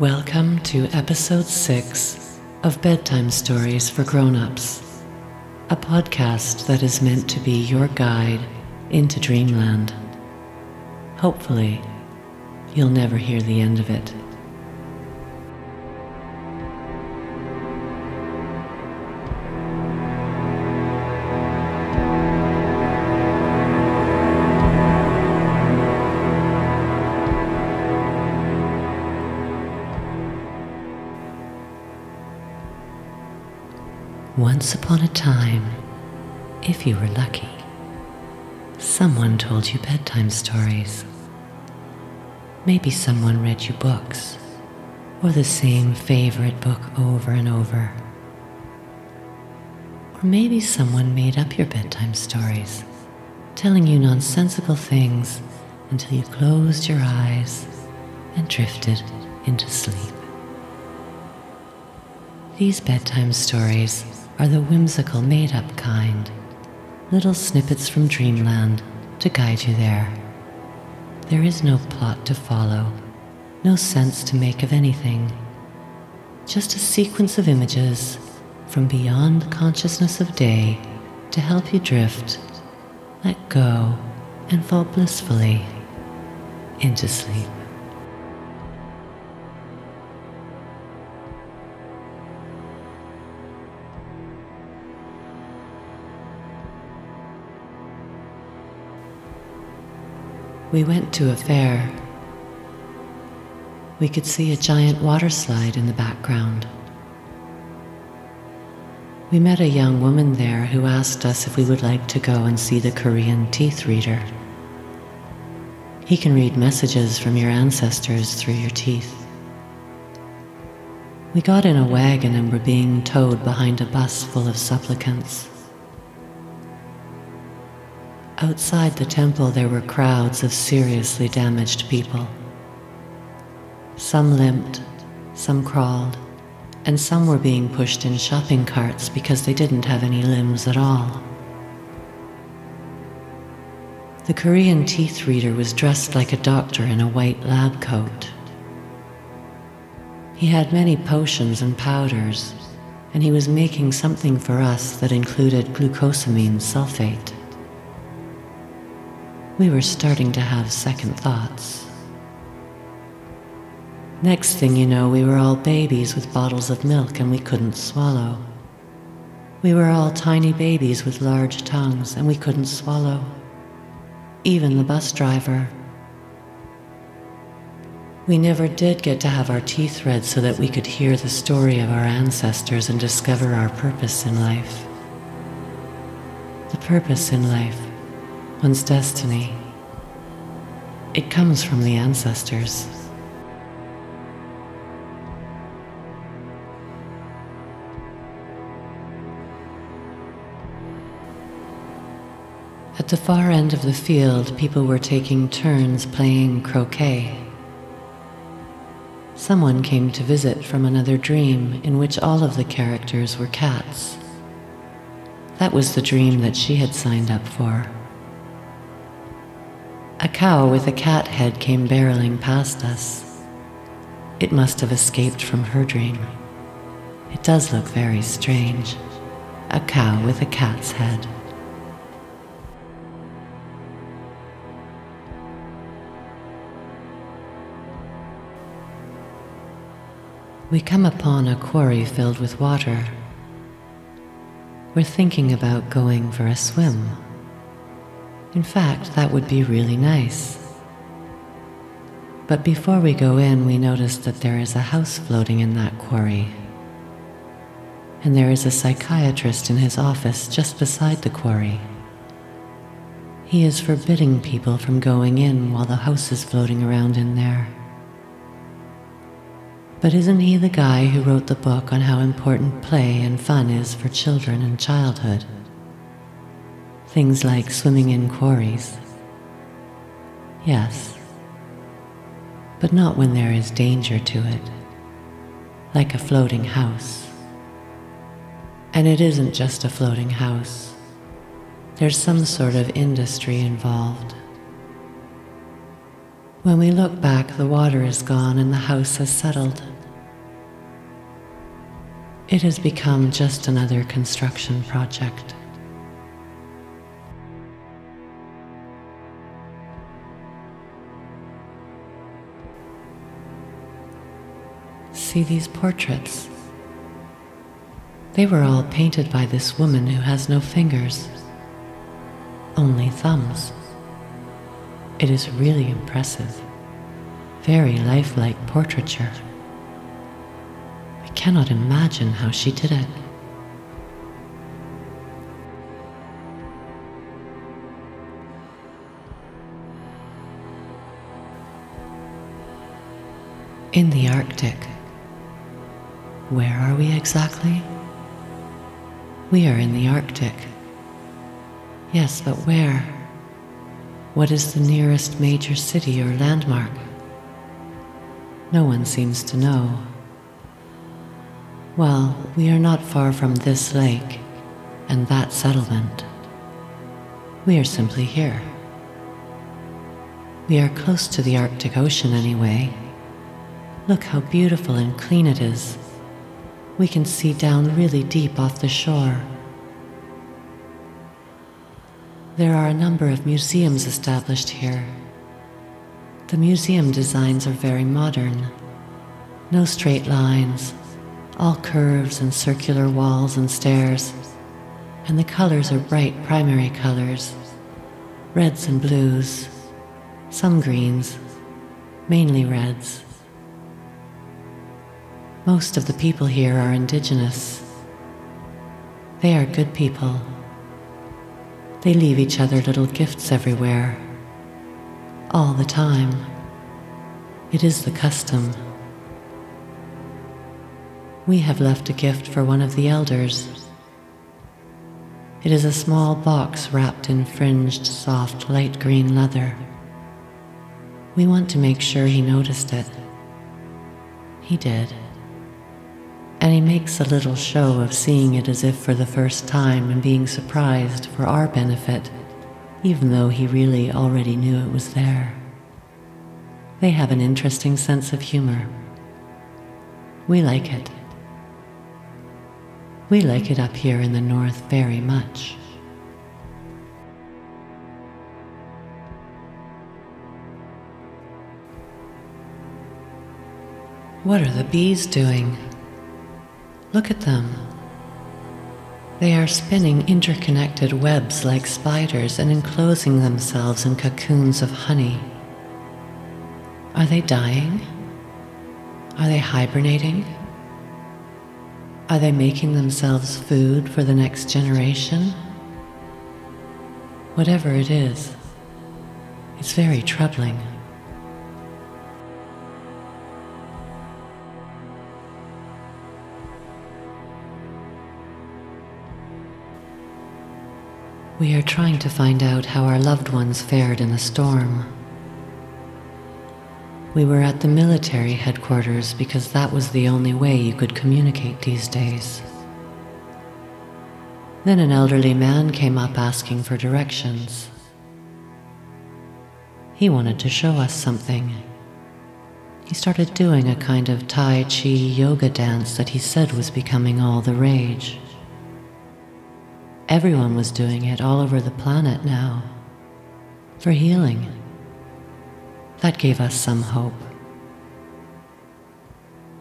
Welcome to episode 6 of Bedtime Stories for Grown-ups, a podcast that is meant to be your guide into dreamland. Hopefully, you'll never hear the end of it. Once upon a time, if you were lucky, someone told you bedtime stories. Maybe someone read you books, or the same favorite book over and over. Or maybe someone made up your bedtime stories, telling you nonsensical things until you closed your eyes and drifted into sleep. These bedtime stories are the whimsical, made up kind, little snippets from dreamland to guide you there. There is no plot to follow, no sense to make of anything, just a sequence of images from beyond the consciousness of day to help you drift, let go, and fall blissfully into sleep. We went to a fair. We could see a giant water slide in the background. We met a young woman there who asked us if we would like to go and see the Korean teeth reader. He can read messages from your ancestors through your teeth. We got in a wagon and were being towed behind a bus full of supplicants. Outside the temple, there were crowds of seriously damaged people. Some limped, some crawled, and some were being pushed in shopping carts because they didn't have any limbs at all. The Korean teeth reader was dressed like a doctor in a white lab coat. He had many potions and powders, and he was making something for us that included glucosamine sulfate we were starting to have second thoughts. Next thing you know, we were all babies with bottles of milk and we couldn't swallow. We were all tiny babies with large tongues and we couldn't swallow. Even the bus driver. We never did get to have our teeth read so that we could hear the story of our ancestors and discover our purpose in life. The purpose in life one's destiny. It comes from the ancestors. At the far end of the field, people were taking turns playing croquet. Someone came to visit from another dream in which all of the characters were cats. That was the dream that she had signed up for. A cow with a cat head came barreling past us. It must have escaped from her dream. It does look very strange. A cow with a cat's head. We come upon a quarry filled with water. We're thinking about going for a swim. In fact, that would be really nice. But before we go in, we notice that there is a house floating in that quarry. And there is a psychiatrist in his office just beside the quarry. He is forbidding people from going in while the house is floating around in there. But isn't he the guy who wrote the book on how important play and fun is for children and childhood? Things like swimming in quarries. Yes, but not when there is danger to it, like a floating house. And it isn't just a floating house, there's some sort of industry involved. When we look back, the water is gone and the house has settled. It has become just another construction project. See these portraits? They were all painted by this woman who has no fingers, only thumbs. It is really impressive, very lifelike portraiture. I cannot imagine how she did it. In the Arctic. Where are we exactly? We are in the Arctic. Yes, but where? What is the nearest major city or landmark? No one seems to know. Well, we are not far from this lake and that settlement. We are simply here. We are close to the Arctic Ocean anyway. Look how beautiful and clean it is. We can see down really deep off the shore. There are a number of museums established here. The museum designs are very modern. No straight lines, all curves and circular walls and stairs, and the colors are bright primary colors reds and blues, some greens, mainly reds. Most of the people here are indigenous. They are good people they leave each other little gifts everywhere, all the time. It is the custom. We have left a gift for one of the elders. It is a small box wrapped in fringed, soft, light green leather. We want to make sure he noticed it. He did and he makes a little show of seeing it as if for the first time and being surprised for our benefit, even though he really already knew it was there. They have an interesting sense of humor. We like it. We like it up here in the north very much. What are the bees doing? Look at them. They are spinning interconnected webs like spiders and enclosing themselves in cocoons of honey. Are they dying? Are they hibernating? Are they making themselves food for the next generation? Whatever it is, it's very troubling. We are trying to find out how our loved ones fared in the storm. We were at the military headquarters because that was the only way you could communicate these days. Then an elderly man came up asking for directions. He wanted to show us something. He started doing a kind of Tai Chi yoga dance that he said was becoming all the rage. Everyone was doing it all over the planet now. For healing. That gave us some hope.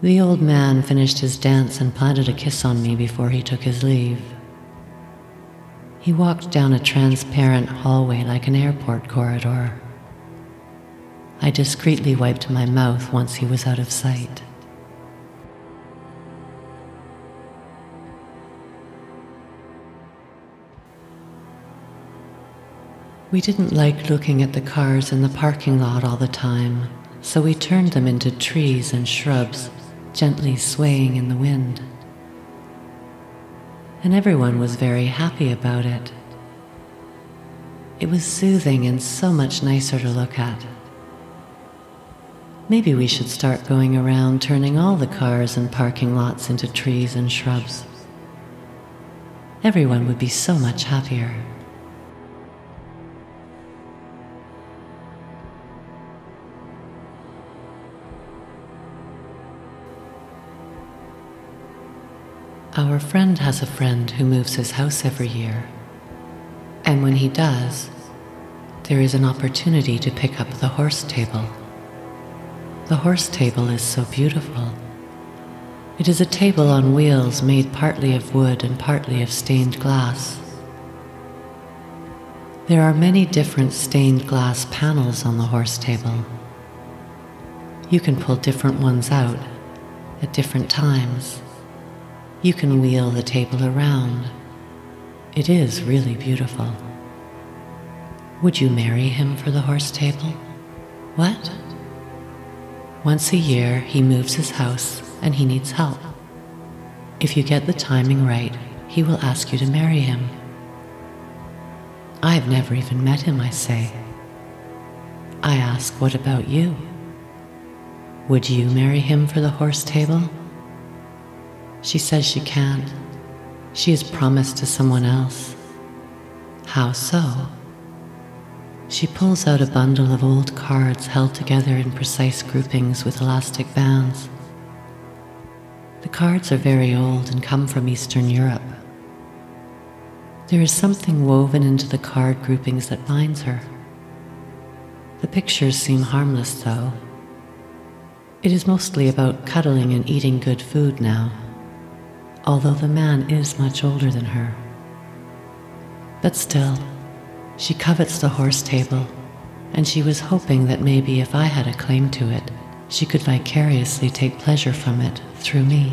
The old man finished his dance and planted a kiss on me before he took his leave. He walked down a transparent hallway like an airport corridor. I discreetly wiped my mouth once he was out of sight. We didn't like looking at the cars in the parking lot all the time, so we turned them into trees and shrubs, gently swaying in the wind. And everyone was very happy about it. It was soothing and so much nicer to look at. Maybe we should start going around turning all the cars and parking lots into trees and shrubs. Everyone would be so much happier. Our friend has a friend who moves his house every year. And when he does, there is an opportunity to pick up the horse table. The horse table is so beautiful. It is a table on wheels made partly of wood and partly of stained glass. There are many different stained glass panels on the horse table. You can pull different ones out at different times. You can wheel the table around. It is really beautiful. Would you marry him for the horse table? What? Once a year, he moves his house and he needs help. If you get the timing right, he will ask you to marry him. I've never even met him, I say. I ask, What about you? Would you marry him for the horse table? She says she can't. She is promised to someone else. How so? She pulls out a bundle of old cards held together in precise groupings with elastic bands. The cards are very old and come from Eastern Europe. There is something woven into the card groupings that binds her. The pictures seem harmless, though. It is mostly about cuddling and eating good food now, although the man is much older than her. But still, she covets the horse table, and she was hoping that maybe if I had a claim to it, she could vicariously take pleasure from it through me.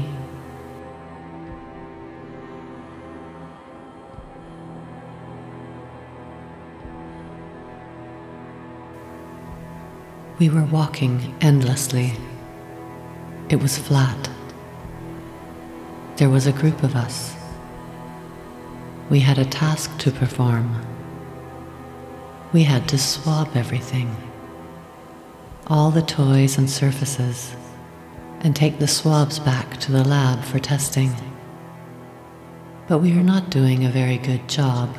We were walking endlessly. It was flat. There was a group of us. We had a task to perform we had to swab everything, all the toys and surfaces, and take the swabs back to the lab for testing. But we are not doing a very good job.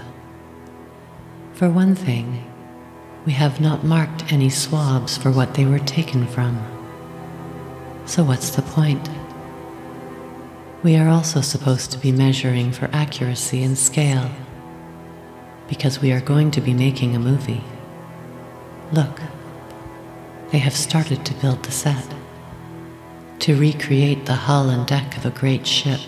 For one thing, we have not marked any swabs for what they were taken from. So, what's the point? We are also supposed to be measuring for accuracy and scale because we are going to be making a movie. Look, they have started to build the set, to recreate the hull and deck of a great ship.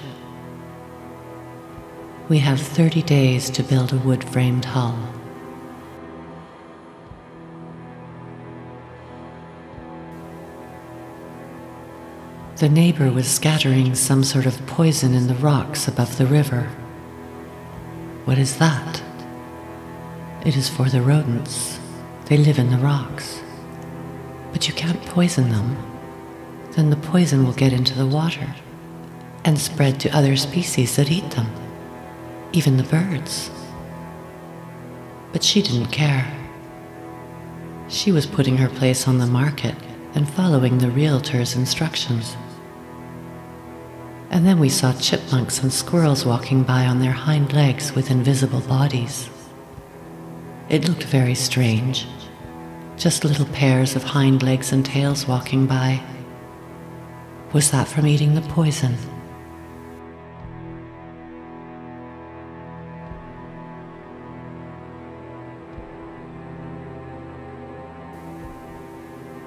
We have 30 days to build a wood framed hull. The neighbor was scattering some sort of poison in the rocks above the river. What is that? It is for the rodents. They live in the rocks. But you can't poison them. Then the poison will get into the water and spread to other species that eat them, even the birds. But she didn't care. She was putting her place on the market and following the realtor's instructions. And then we saw chipmunks and squirrels walking by on their hind legs with invisible bodies. It looked very strange. Just little pairs of hind legs and tails walking by. Was that from eating the poison?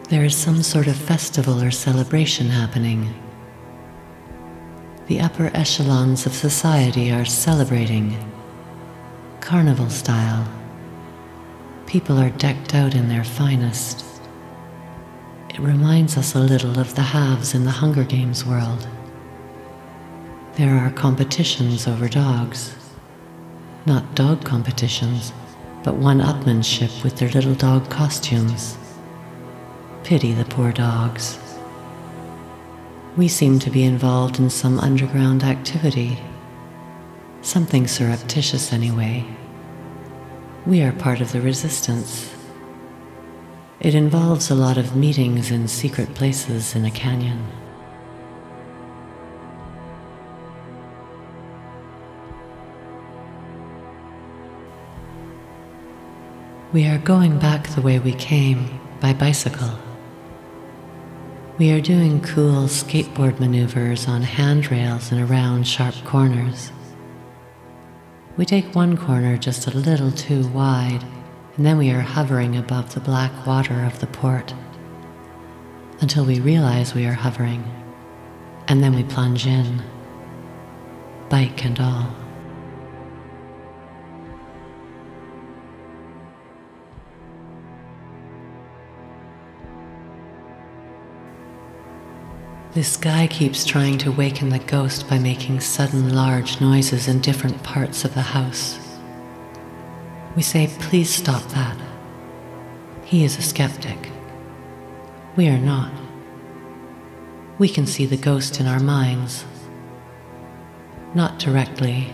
There is some sort of festival or celebration happening. The upper echelons of society are celebrating, carnival style people are decked out in their finest. It reminds us a little of the haves in the Hunger Games world. There are competitions over dogs. Not dog competitions, but one upmanship with their little dog costumes. Pity the poor dogs. We seem to be involved in some underground activity. Something surreptitious, anyway. We are part of the resistance. It involves a lot of meetings in secret places in a canyon. We are going back the way we came by bicycle. We are doing cool skateboard maneuvers on handrails and around sharp corners. We take one corner just a little too wide, and then we are hovering above the black water of the port until we realize we are hovering, and then we plunge in, bike and all. This guy keeps trying to waken the ghost by making sudden large noises in different parts of the house. We say, please stop that. He is a skeptic. We are not. We can see the ghost in our minds. Not directly,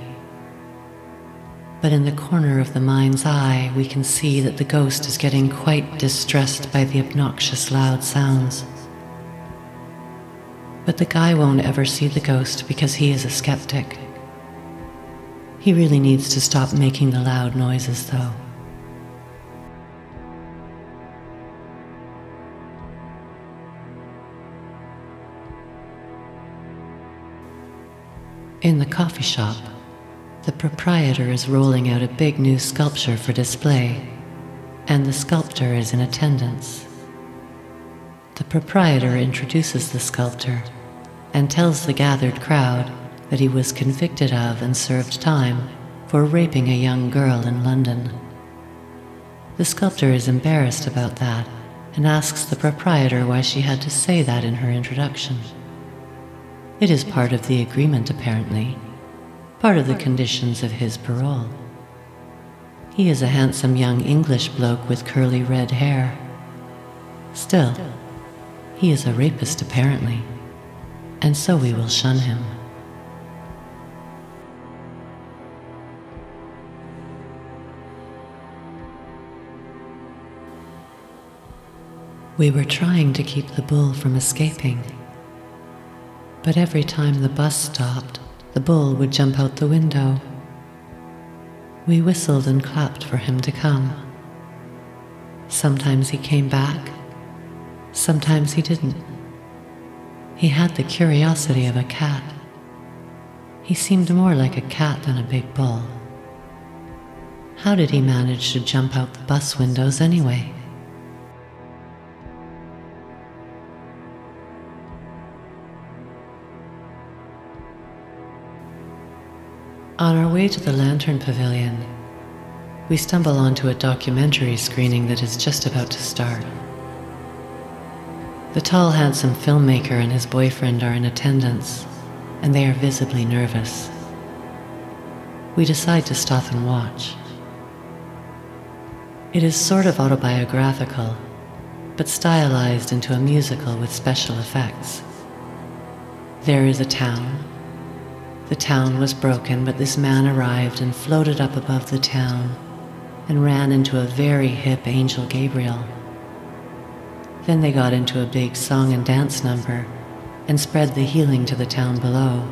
but in the corner of the mind's eye, we can see that the ghost is getting quite distressed by the obnoxious loud sounds. But the guy won't ever see the ghost because he is a skeptic. He really needs to stop making the loud noises, though. In the coffee shop, the proprietor is rolling out a big new sculpture for display, and the sculptor is in attendance. The proprietor introduces the sculptor and tells the gathered crowd that he was convicted of and served time for raping a young girl in London. The sculptor is embarrassed about that and asks the proprietor why she had to say that in her introduction. It is part of the agreement, apparently, part of the conditions of his parole. He is a handsome young English bloke with curly red hair. Still, he is a rapist, apparently and so we will shun him. We were trying to keep the bull from escaping, but every time the bus stopped, the bull would jump out the window. We whistled and clapped for him to come. Sometimes he came back, sometimes he didn't. He had the curiosity of a cat. He seemed more like a cat than a big bull. How did he manage to jump out the bus windows anyway? On our way to the Lantern Pavilion, we stumble onto a documentary screening that is just about to start. The tall, handsome filmmaker and his boyfriend are in attendance, and they are visibly nervous. We decide to stop and watch. It is sort of autobiographical, but stylized into a musical with special effects. There is a town. The town was broken, but this man arrived and floated up above the town and ran into a very hip angel Gabriel then they got into a big song and dance number and spread the healing to the town below.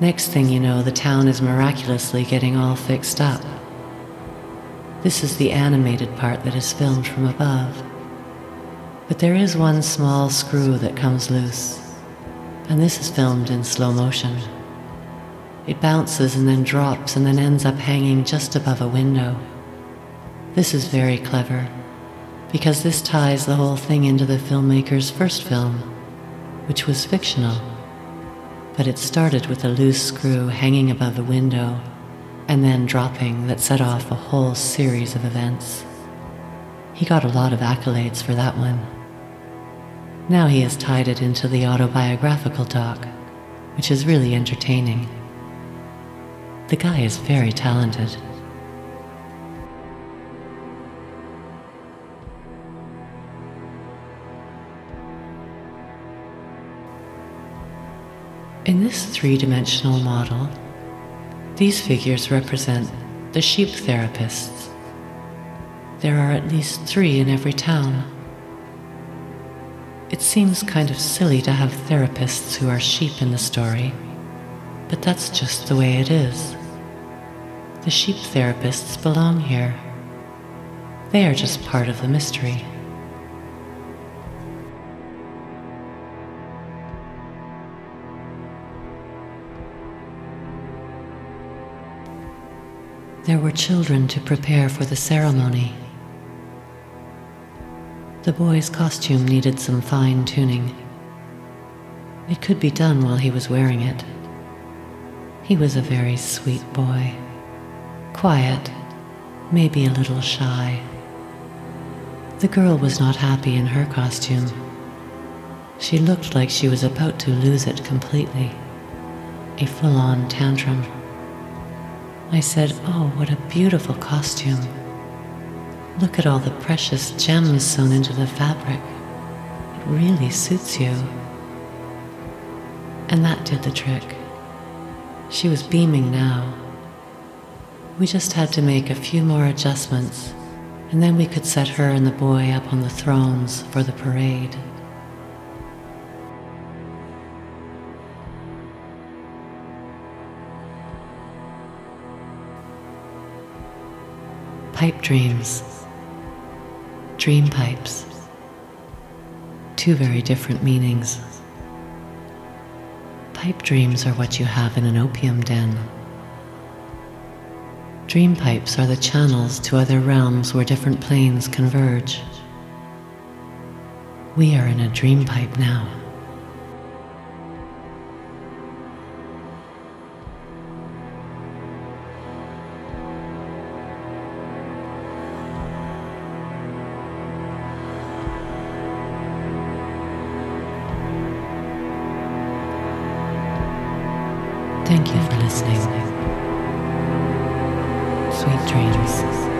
Next thing you know, the town is miraculously getting all fixed up. This is the animated part that is filmed from above. But there is one small screw that comes loose, and this is filmed in slow motion. It bounces and then drops and then ends up hanging just above a window. This is very clever because this ties the whole thing into the filmmaker's first film, which was fictional. But it started with a loose screw hanging above the window and then dropping that set off a whole series of events. He got a lot of accolades for that one. Now he has tied it into the autobiographical doc, which is really entertaining. The guy is very talented. In this three dimensional model, these figures represent the sheep therapists. There are at least three in every town. It seems kind of silly to have therapists who are sheep in the story, but that's just the way it is. The sheep therapists belong here. They are just part of the mystery. There were children to prepare for the ceremony. The boy's costume needed some fine tuning. It could be done while he was wearing it. He was a very sweet boy, quiet, maybe a little shy. The girl was not happy in her costume. She looked like she was about to lose it completely, a full on tantrum. I said, Oh, what a beautiful costume. Look at all the precious gems sewn into the fabric. It really suits you. And that did the trick. She was beaming now. We just had to make a few more adjustments, and then we could set her and the boy up on the thrones for the parade. Pipe dreams. Dream pipes. Two very different meanings. Pipe dreams are what you have in an opium den. Dream pipes are the channels to other realms where different planes converge. We are in a dream pipe now. Sweet dreams.